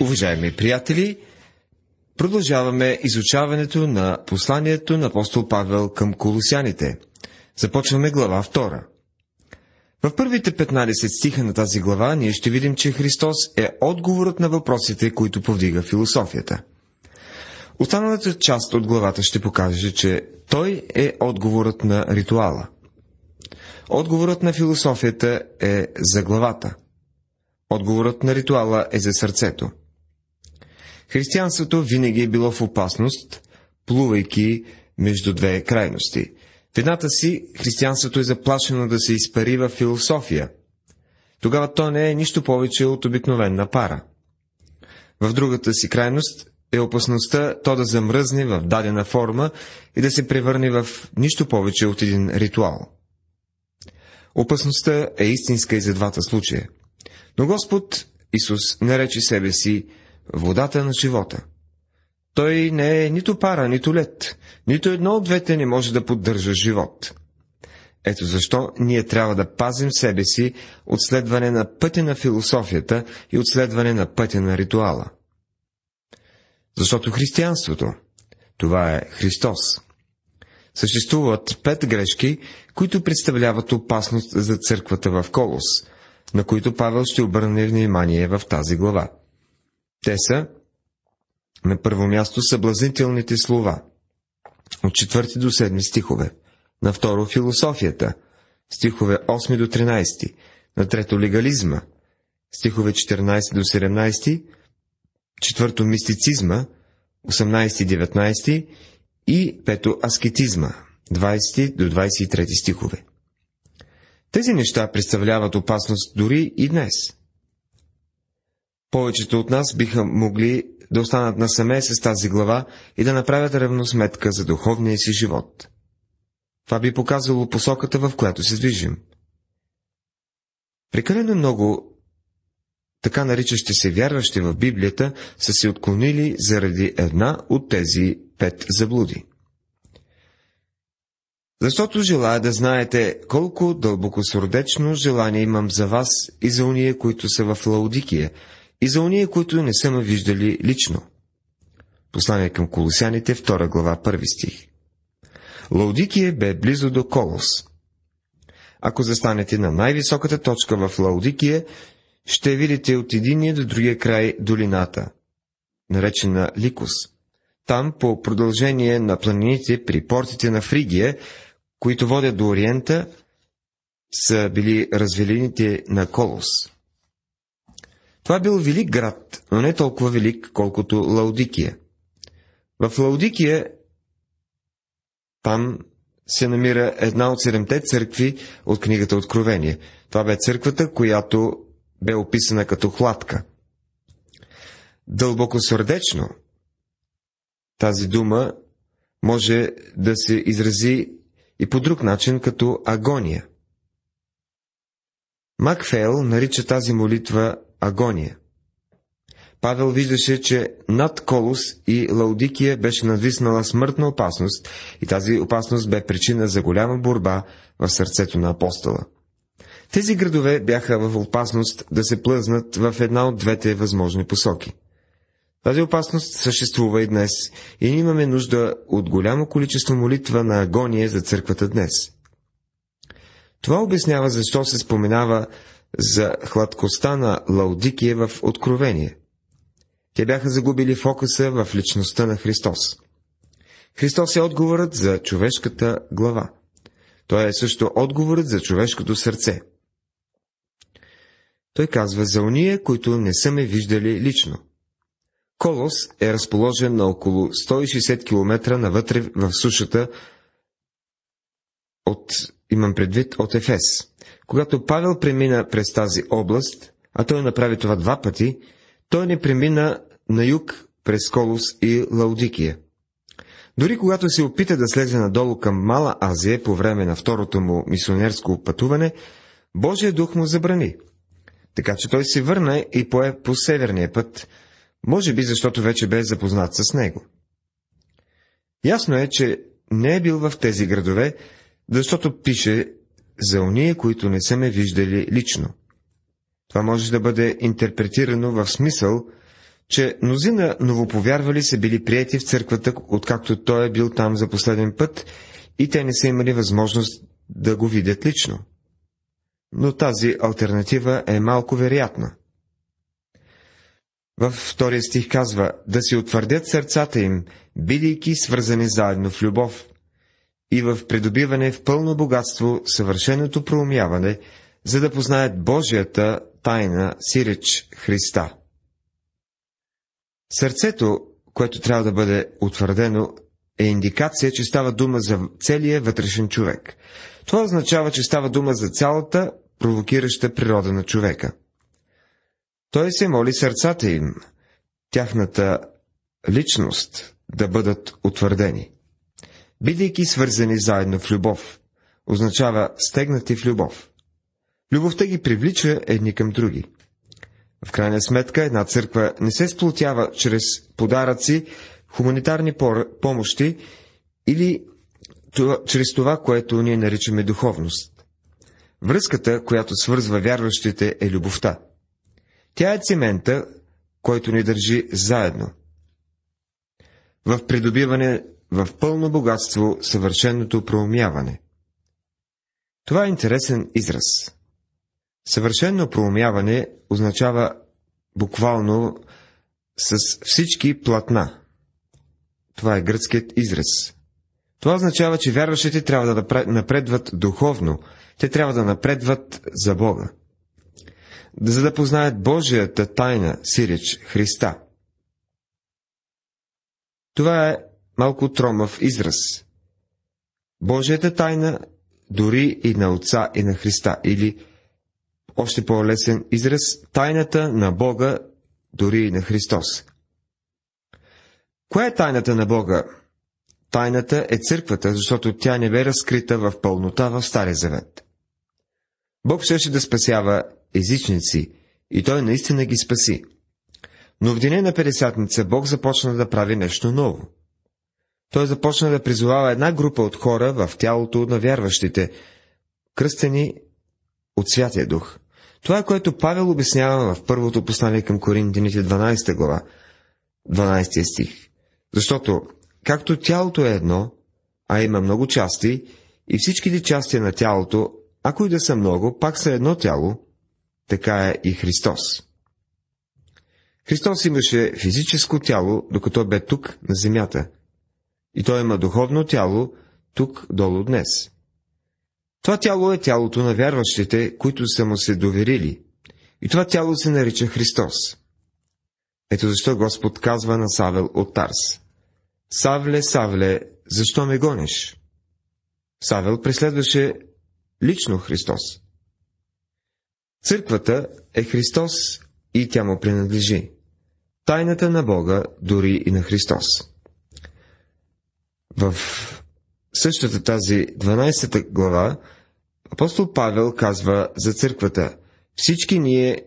Уважаеми приятели, продължаваме изучаването на посланието на апостол Павел към колосяните. Започваме глава 2. В първите 15 стиха на тази глава ние ще видим, че Христос е отговорът на въпросите, които повдига философията. Останалата част от главата ще покаже, че Той е отговорът на ритуала. Отговорът на философията е за главата. Отговорът на ритуала е за сърцето. Християнството винаги е било в опасност, плувайки между две крайности. В едната си християнството е заплашено да се изпари в философия. Тогава то не е нищо повече от обикновена пара. В другата си крайност е опасността то да замръзне в дадена форма и да се превърне в нищо повече от един ритуал. Опасността е истинска и за двата случая. Но Господ Исус нарече себе си водата на живота. Той не е нито пара, нито лед. Нито едно от двете не може да поддържа живот. Ето защо ние трябва да пазим себе си от следване на пътя на философията и от следване на пътя на ритуала. Защото християнството, това е Христос. Съществуват пет грешки, които представляват опасност за църквата в Колос, на които Павел ще обърне внимание в тази глава. Те са на първо място съблазнителните слова, от 4 до 7 стихове, на второ философията, стихове 8 до 13, на трето легализма, стихове 14 до 17, четвърто мистицизма, 18-19 и пето аскетизма, 20 до 23 стихове. Тези неща представляват опасност дори и днес. Повечето от нас биха могли да останат насаме с тази глава и да направят равносметка за духовния си живот. Това би показало посоката, в която се движим. Прекалено много така наричащи се вярващи в Библията, са се отклонили заради една от тези пет заблуди. Защото желая да знаете колко дълбоко сърдечно желание имам за вас и за уния, които са в Лаудикия, и за уния, които не са ме виждали лично. Послание към Колосяните, 2 глава, 1 стих. Лаудикия бе близо до Колос. Ако застанете на най-високата точка в Лаудикия, ще видите от единия до другия край долината, наречена Ликус. Там, по продължение на планините при портите на Фригия, които водят до Ориента, са били развелините на Колос. Това бил велик град, но не толкова велик, колкото Лаудикия. В Лаудикия там се намира една от седемте църкви от книгата Откровение. Това бе църквата, която бе описана като хладка. Дълбоко сърдечно тази дума може да се изрази и по друг начин като агония. Макфейл нарича тази молитва агония. Павел виждаше, че над Колос и Лаудикия беше надвиснала смъртна опасност и тази опасност бе причина за голяма борба в сърцето на апостола. Тези градове бяха в опасност да се плъзнат в една от двете възможни посоки. Тази опасност съществува и днес и имаме нужда от голямо количество молитва на агония за църквата днес. Това обяснява защо се споменава за хладкостта на Лаудикия в Откровение. Те бяха загубили фокуса в личността на Христос. Христос е отговорът за човешката глава. Той е също отговорът за човешкото сърце. Той казва за уния, които не са ме виждали лично. Колос е разположен на около 160 км навътре в сушата от, имам предвид, от Ефес. Когато Павел премина през тази област, а той направи това два пъти, той не премина на юг през Колос и Лаудикия. Дори когато се опита да слезе надолу към Мала Азия по време на второто му мисионерско пътуване, Божия дух му забрани – така че той се върна и пое по северния път, може би защото вече бе запознат с него. Ясно е, че не е бил в тези градове, защото пише за уния, които не са ме виждали лично. Това може да бъде интерпретирано в смисъл, че мнозина новоповярвали са били прияти в църквата, откакто той е бил там за последен път и те не са имали възможност да го видят лично. Но тази альтернатива е малко вероятна. Във втория стих казва да си утвърдят сърцата им, бидейки свързани заедно в любов и в придобиване в пълно богатство съвършеното проумяване, за да познаят Божията тайна, сиреч Христа. Сърцето, което трябва да бъде утвърдено, е индикация, че става дума за целия вътрешен човек. Това означава, че става дума за цялата провокираща природа на човека. Той се моли сърцата им, тяхната личност да бъдат утвърдени. Бидейки свързани заедно в любов, означава стегнати в любов. Любовта ги привлича едни към други. В крайна сметка една църква не се сплотява чрез подаръци, хуманитарни помощи или това, чрез това, което ние наричаме духовност. Връзката, която свързва вярващите, е любовта. Тя е цемента, който ни държи заедно. В придобиване в пълно богатство съвършеното проумяване. Това е интересен израз. Съвършено проумяване означава буквално с всички платна. Това е гръцкият израз. Това означава, че вярващите трябва да напредват духовно, те трябва да напредват за Бога. За да познаят Божията тайна, сиреч Христа. Това е малко тромав израз. Божията тайна дори и на Отца и на Христа, или още по-лесен израз, тайната на Бога дори и на Христос. Коя е тайната на Бога? Тайната е църквата, защото тя не бе разкрита в пълнота в Стария Завет. Бог щеше да спасява езичници и той наистина ги спаси. Но в деня на Педесятница Бог започна да прави нещо ново. Той започна да призовава една група от хора в тялото на вярващите, кръстени от Святия Дух. Това е което Павел обяснява в първото послание към Коринтините 12 глава, 12 стих. Защото, както тялото е едно, а има много части, и всичките части на тялото, ако и да са много, пак са едно тяло, така е и Христос. Христос имаше физическо тяло, докато бе тук на земята. И той има духовно тяло тук долу днес. Това тяло е тялото на вярващите, които са му се доверили. И това тяло се нарича Христос. Ето защо Господ казва на Савел от Тарс. Савле, Савле, защо ме гониш? Савел преследваше лично Христос. Църквата е Христос и тя му принадлежи. Тайната на Бога, дори и на Христос. В същата тази 12 глава апостол Павел казва за църквата Всички ние,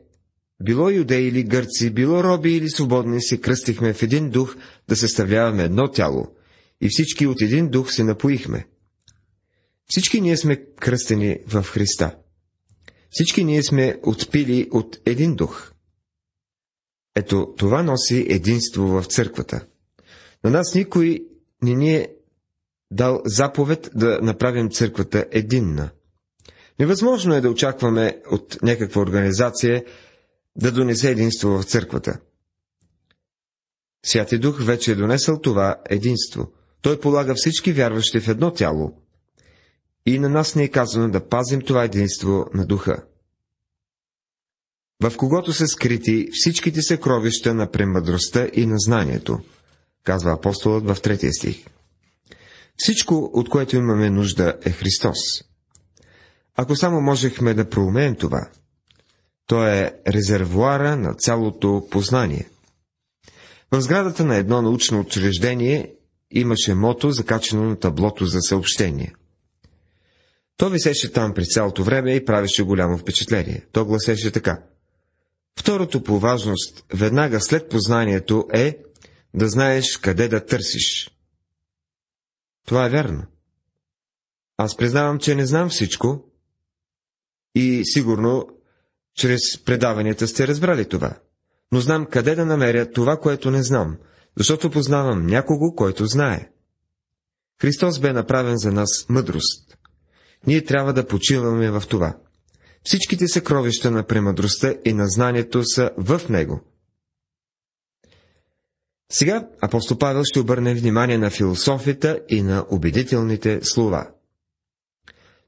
било юдеи или гърци, било роби или свободни, се кръстихме в един дух да съставляваме едно тяло и всички от един дух се напоихме. Всички ние сме кръстени в Христа. Всички ние сме отпили от един дух. Ето, това носи единство в църквата. На нас никой не ни е дал заповед да направим църквата единна. Невъзможно е да очакваме от някаква организация да донесе единство в църквата. Святи Дух вече е донесъл това единство. Той полага всички вярващи в едно тяло. И на нас не е казано да пазим това единство на Духа. В когото са скрити всичките съкровища на премъдростта и на знанието, казва апостолът в третия стих. Всичко, от което имаме нужда, е Христос. Ако само можехме да проумеем това, то е резервуара на цялото познание. В сградата на едно научно учреждение имаше мото, закачено на таблото за съобщение. То висеше там през цялото време и правеше голямо впечатление. То гласеше така. Второто по важност, веднага след познанието, е да знаеш къде да търсиш. Това е вярно. Аз признавам, че не знам всичко и сигурно чрез предаванията сте разбрали това. но знам къде да намеря това, което не знам, защото познавам някого, който знае. Христос бе направен за нас мъдрост. Ние трябва да почиваме в това. Всичките съкровища на премъдростта и на знанието са в Него. Сега апостол Павел ще обърне внимание на философията и на убедителните слова.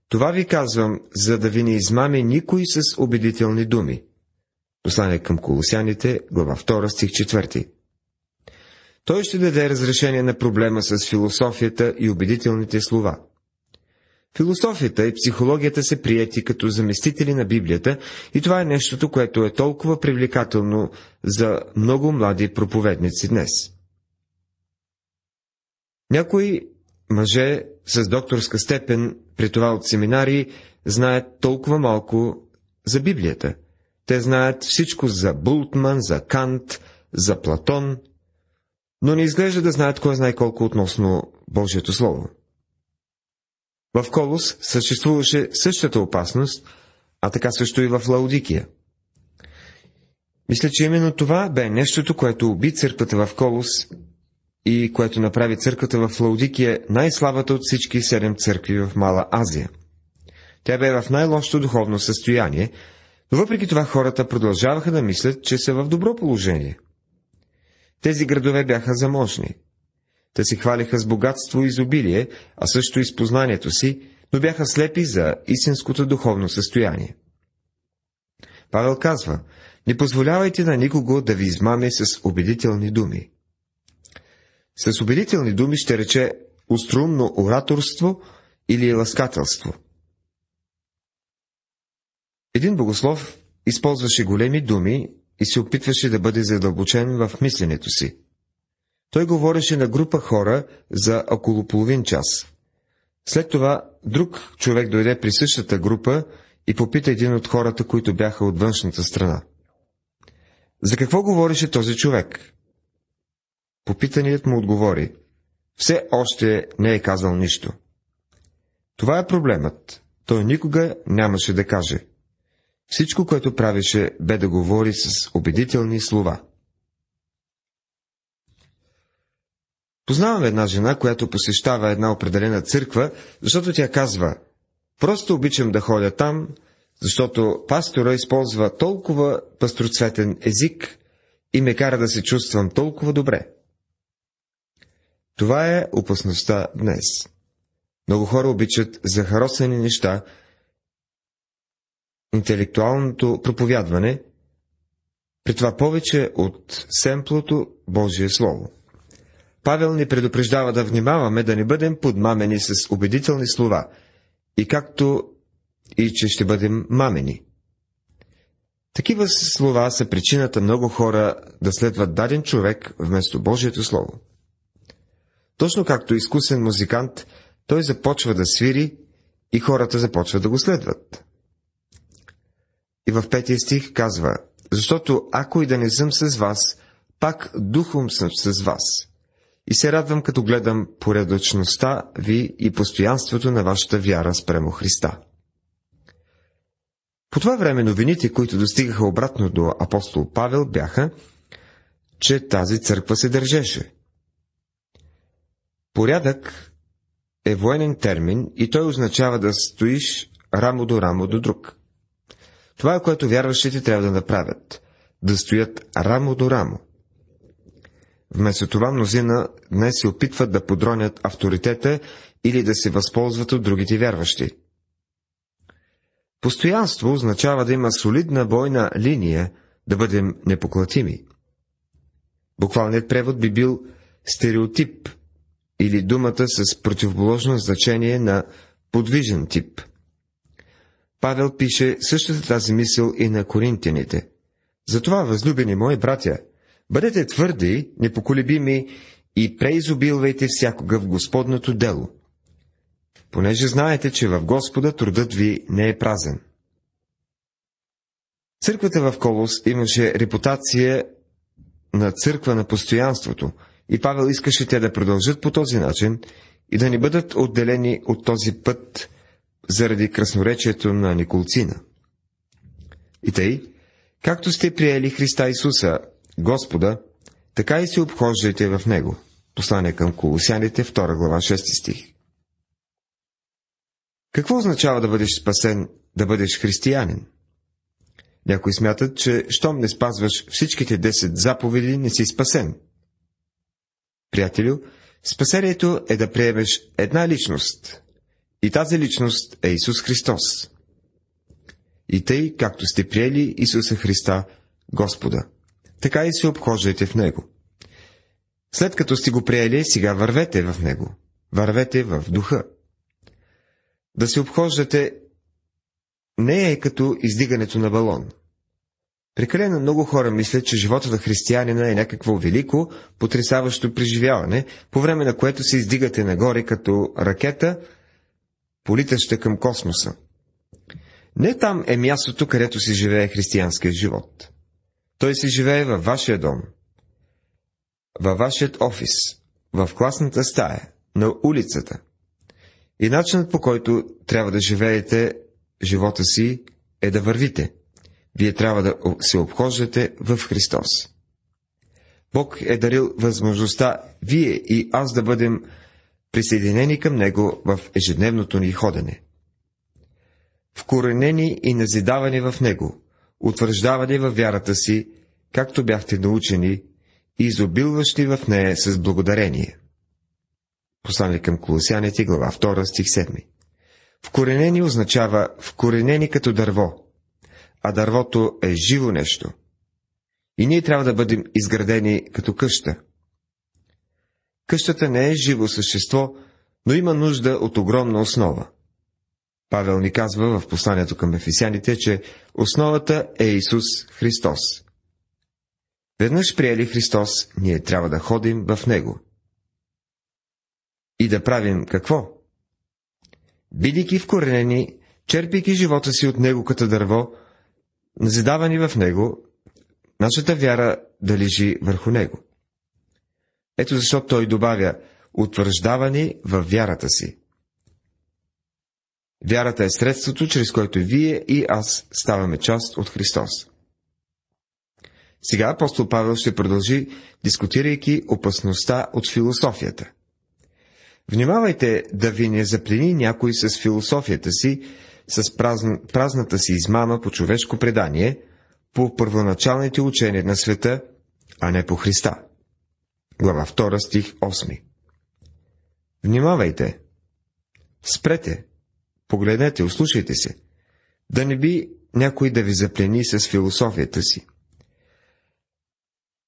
Това ви казвам, за да ви не измами никой с убедителни думи. Послание към колосяните, глава 2, стих 4. Той ще даде разрешение на проблема с философията и убедителните слова. Философията и психологията са прияти като заместители на Библията и това е нещото, което е толкова привлекателно за много млади проповедници днес. Някои мъже с докторска степен, при това от семинари, знаят толкова малко за Библията. Те знаят всичко за Бултман, за Кант, за Платон, но не изглежда да знаят кой знае колко относно Божието Слово. В Колос съществуваше същата опасност, а така също и в Лаудикия. Мисля, че именно това бе нещото, което уби църквата в Колос и което направи църквата в Лаудикия най-слабата от всички седем църкви в Мала Азия. Тя бе в най-лошото духовно състояние, но въпреки това хората продължаваха да мислят, че са в добро положение. Тези градове бяха заможни. Те се хвалиха с богатство и изобилие, а също и с познанието си, но бяха слепи за истинското духовно състояние. Павел казва, не позволявайте на никого да ви измаме с убедителни думи. С убедителни думи ще рече уструмно ораторство или ласкателство. Един богослов използваше големи думи и се опитваше да бъде задълбочен в мисленето си. Той говореше на група хора за около половин час. След това друг човек дойде при същата група и попита един от хората, които бяха от външната страна. За какво говореше този човек? Попитаният му отговори. Все още не е казал нищо. Това е проблемът. Той никога нямаше да каже. Всичко, което правеше, бе да говори с убедителни слова. Познавам една жена, която посещава една определена църква, защото тя казва, просто обичам да ходя там, защото пастора използва толкова пастроцветен език и ме кара да се чувствам толкова добре. Това е опасността днес. Много хора обичат захаросани неща, интелектуалното проповядване, при това повече от семплото Божие Слово. Павел ни предупреждава да внимаваме да не бъдем подмамени с убедителни слова, и както и че ще бъдем мамени. Такива слова са причината много хора да следват даден човек вместо Божието Слово. Точно както изкусен музикант, той започва да свири и хората започват да го следват. И в петия стих казва, защото ако и да не съм с вас, пак духом съм с вас. И се радвам, като гледам поредочността ви и постоянството на вашата вяра спрямо Христа. По това време новините, които достигаха обратно до апостол Павел, бяха, че тази църква се държеше. Порядък е военен термин и той означава да стоиш рамо до рамо до друг. Това е което вярващите трябва да направят – да стоят рамо до рамо. Вместо това мнозина днес се опитват да подронят авторитета или да се възползват от другите вярващи. Постоянство означава да има солидна бойна линия, да бъдем непоклатими. Буквалният превод би бил стереотип или думата с противоположно значение на подвижен тип – Павел пише същата тази мисъл и на коринтяните. Затова, възлюбени мои братя, бъдете твърди, непоколебими и преизобилвайте всякога в Господното дело, понеже знаете, че в Господа трудът ви не е празен. Църквата в Колос имаше репутация на църква на постоянството и Павел искаше те да продължат по този начин и да ни бъдат отделени от този път заради красноречието на Николцина. И тъй, както сте приели Христа Исуса Господа, така и се обхождайте в Него. Послание към Колосяните, 2 глава, 6 стих. Какво означава да бъдеш спасен, да бъдеш християнин? Някои смятат, че щом не спазваш всичките 10 заповеди, не си спасен. Приятелю, спасението е да приемеш една личност. И тази личност е Исус Христос. И тъй, както сте приели Исуса Христа, Господа, така и се обхождайте в Него. След като сте го приели, сега вървете в Него. Вървете в духа. Да се обхождате не е като издигането на балон. Прекалено много хора мислят, че живота на християнина е някакво велико, потрясаващо преживяване, по време на което се издигате нагоре като ракета, политаща към космоса. Не там е мястото, където се живее християнският живот. Той се живее във вашия дом, във вашият офис, в класната стая, на улицата. И начинът по който трябва да живеете живота си е да вървите. Вие трябва да се обхождате в Христос. Бог е дарил възможността вие и аз да бъдем присъединени към Него в ежедневното ни ходене. Вкоренени и назидавани в Него, утвърждавани във вярата си, както бяхте научени, и изобилващи в нея с благодарение. Послание към Колосяните, глава 2, стих 7. Вкоренени означава вкоренени като дърво, а дървото е живо нещо. И ние трябва да бъдем изградени като къща. Къщата не е живо същество, но има нужда от огромна основа. Павел ни казва в посланието към ефесяните, че основата е Исус Христос. Веднъж приели Христос, ние трябва да ходим в Него. И да правим какво? Бидейки вкоренени, черпейки живота си от Него като дърво, назидавани в Него, нашата вяра да лежи върху Него. Ето защо Той добавя утвърждавани в вярата си. Вярата е средството, чрез което вие и аз ставаме част от Христос. Сега апостол Павел ще продължи, дискутирайки опасността от философията. Внимавайте да ви не заплени някой с философията си, с празн, празната си измама по човешко предание, по първоначалните учения на света, а не по Христа. Глава 2, стих 8. Внимавайте! Спрете! Погледнете, услушайте се! Да не би някой да ви заплени с философията си.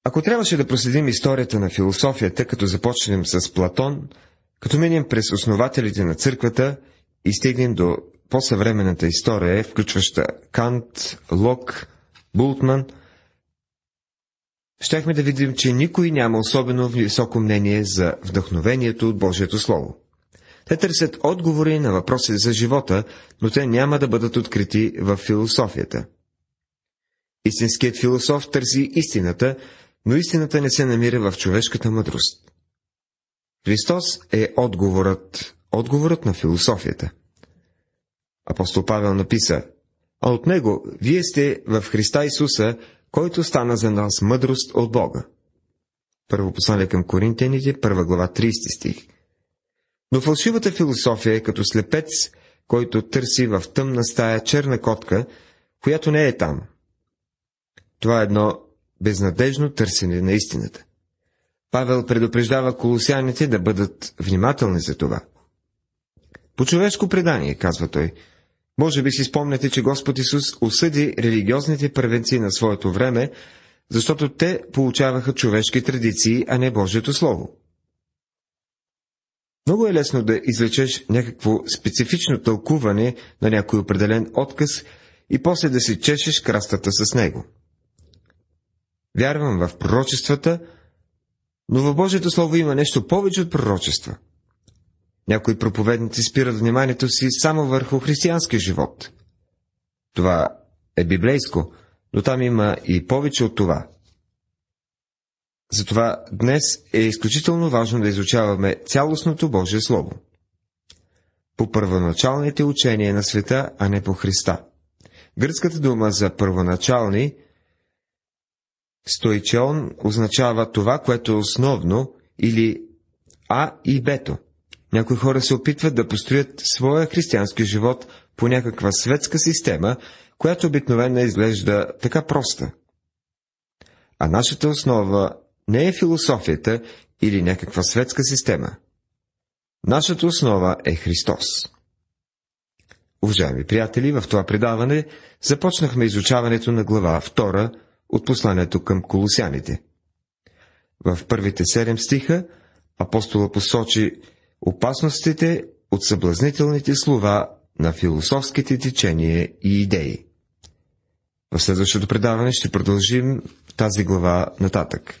Ако трябваше да проследим историята на философията, като започнем с Платон, като минем през основателите на църквата и стигнем до по-съвременната история, включваща Кант, Лок, Бултман, щяхме да видим, че никой няма особено високо мнение за вдъхновението от Божието Слово. Те търсят отговори на въпроси за живота, но те няма да бъдат открити в философията. Истинският философ търси истината, но истината не се намира в човешката мъдрост. Христос е отговорът, отговорът на философията. Апостол Павел написа, а от него вие сте в Христа Исуса, който стана за нас мъдрост от Бога. Първо послание към Коринтяните, първа глава, 30 стих. Но фалшивата философия е като слепец, който търси в тъмна стая черна котка, която не е там. Това е едно безнадежно търсене на истината. Павел предупреждава колосяните да бъдат внимателни за това. По човешко предание, казва той, може би си спомняте, че Господ Исус осъди религиозните превенции на своето време, защото те получаваха човешки традиции, а не Божието Слово. Много е лесно да излечеш някакво специфично тълкуване на някой определен отказ и после да си чешеш крастата с него. Вярвам в пророчествата, но в Божието Слово има нещо повече от пророчества. Някои проповедници спират вниманието си само върху християнския живот. Това е библейско, но там има и повече от това. Затова днес е изключително важно да изучаваме цялостното Божие Слово. По първоначалните учения на света, а не по Христа. Гръцката дума за първоначални Стоичеон означава това, което е основно, или А и Бето. Някои хора се опитват да построят своя християнски живот по някаква светска система, която обикновено изглежда така проста. А нашата основа не е философията или някаква светска система. Нашата основа е Христос. Уважаеми приятели, в това предаване започнахме изучаването на глава 2 от посланието към колосяните. В първите седем стиха апостола посочи опасностите от съблазнителните слова на философските течения и идеи. В следващото предаване ще продължим тази глава нататък.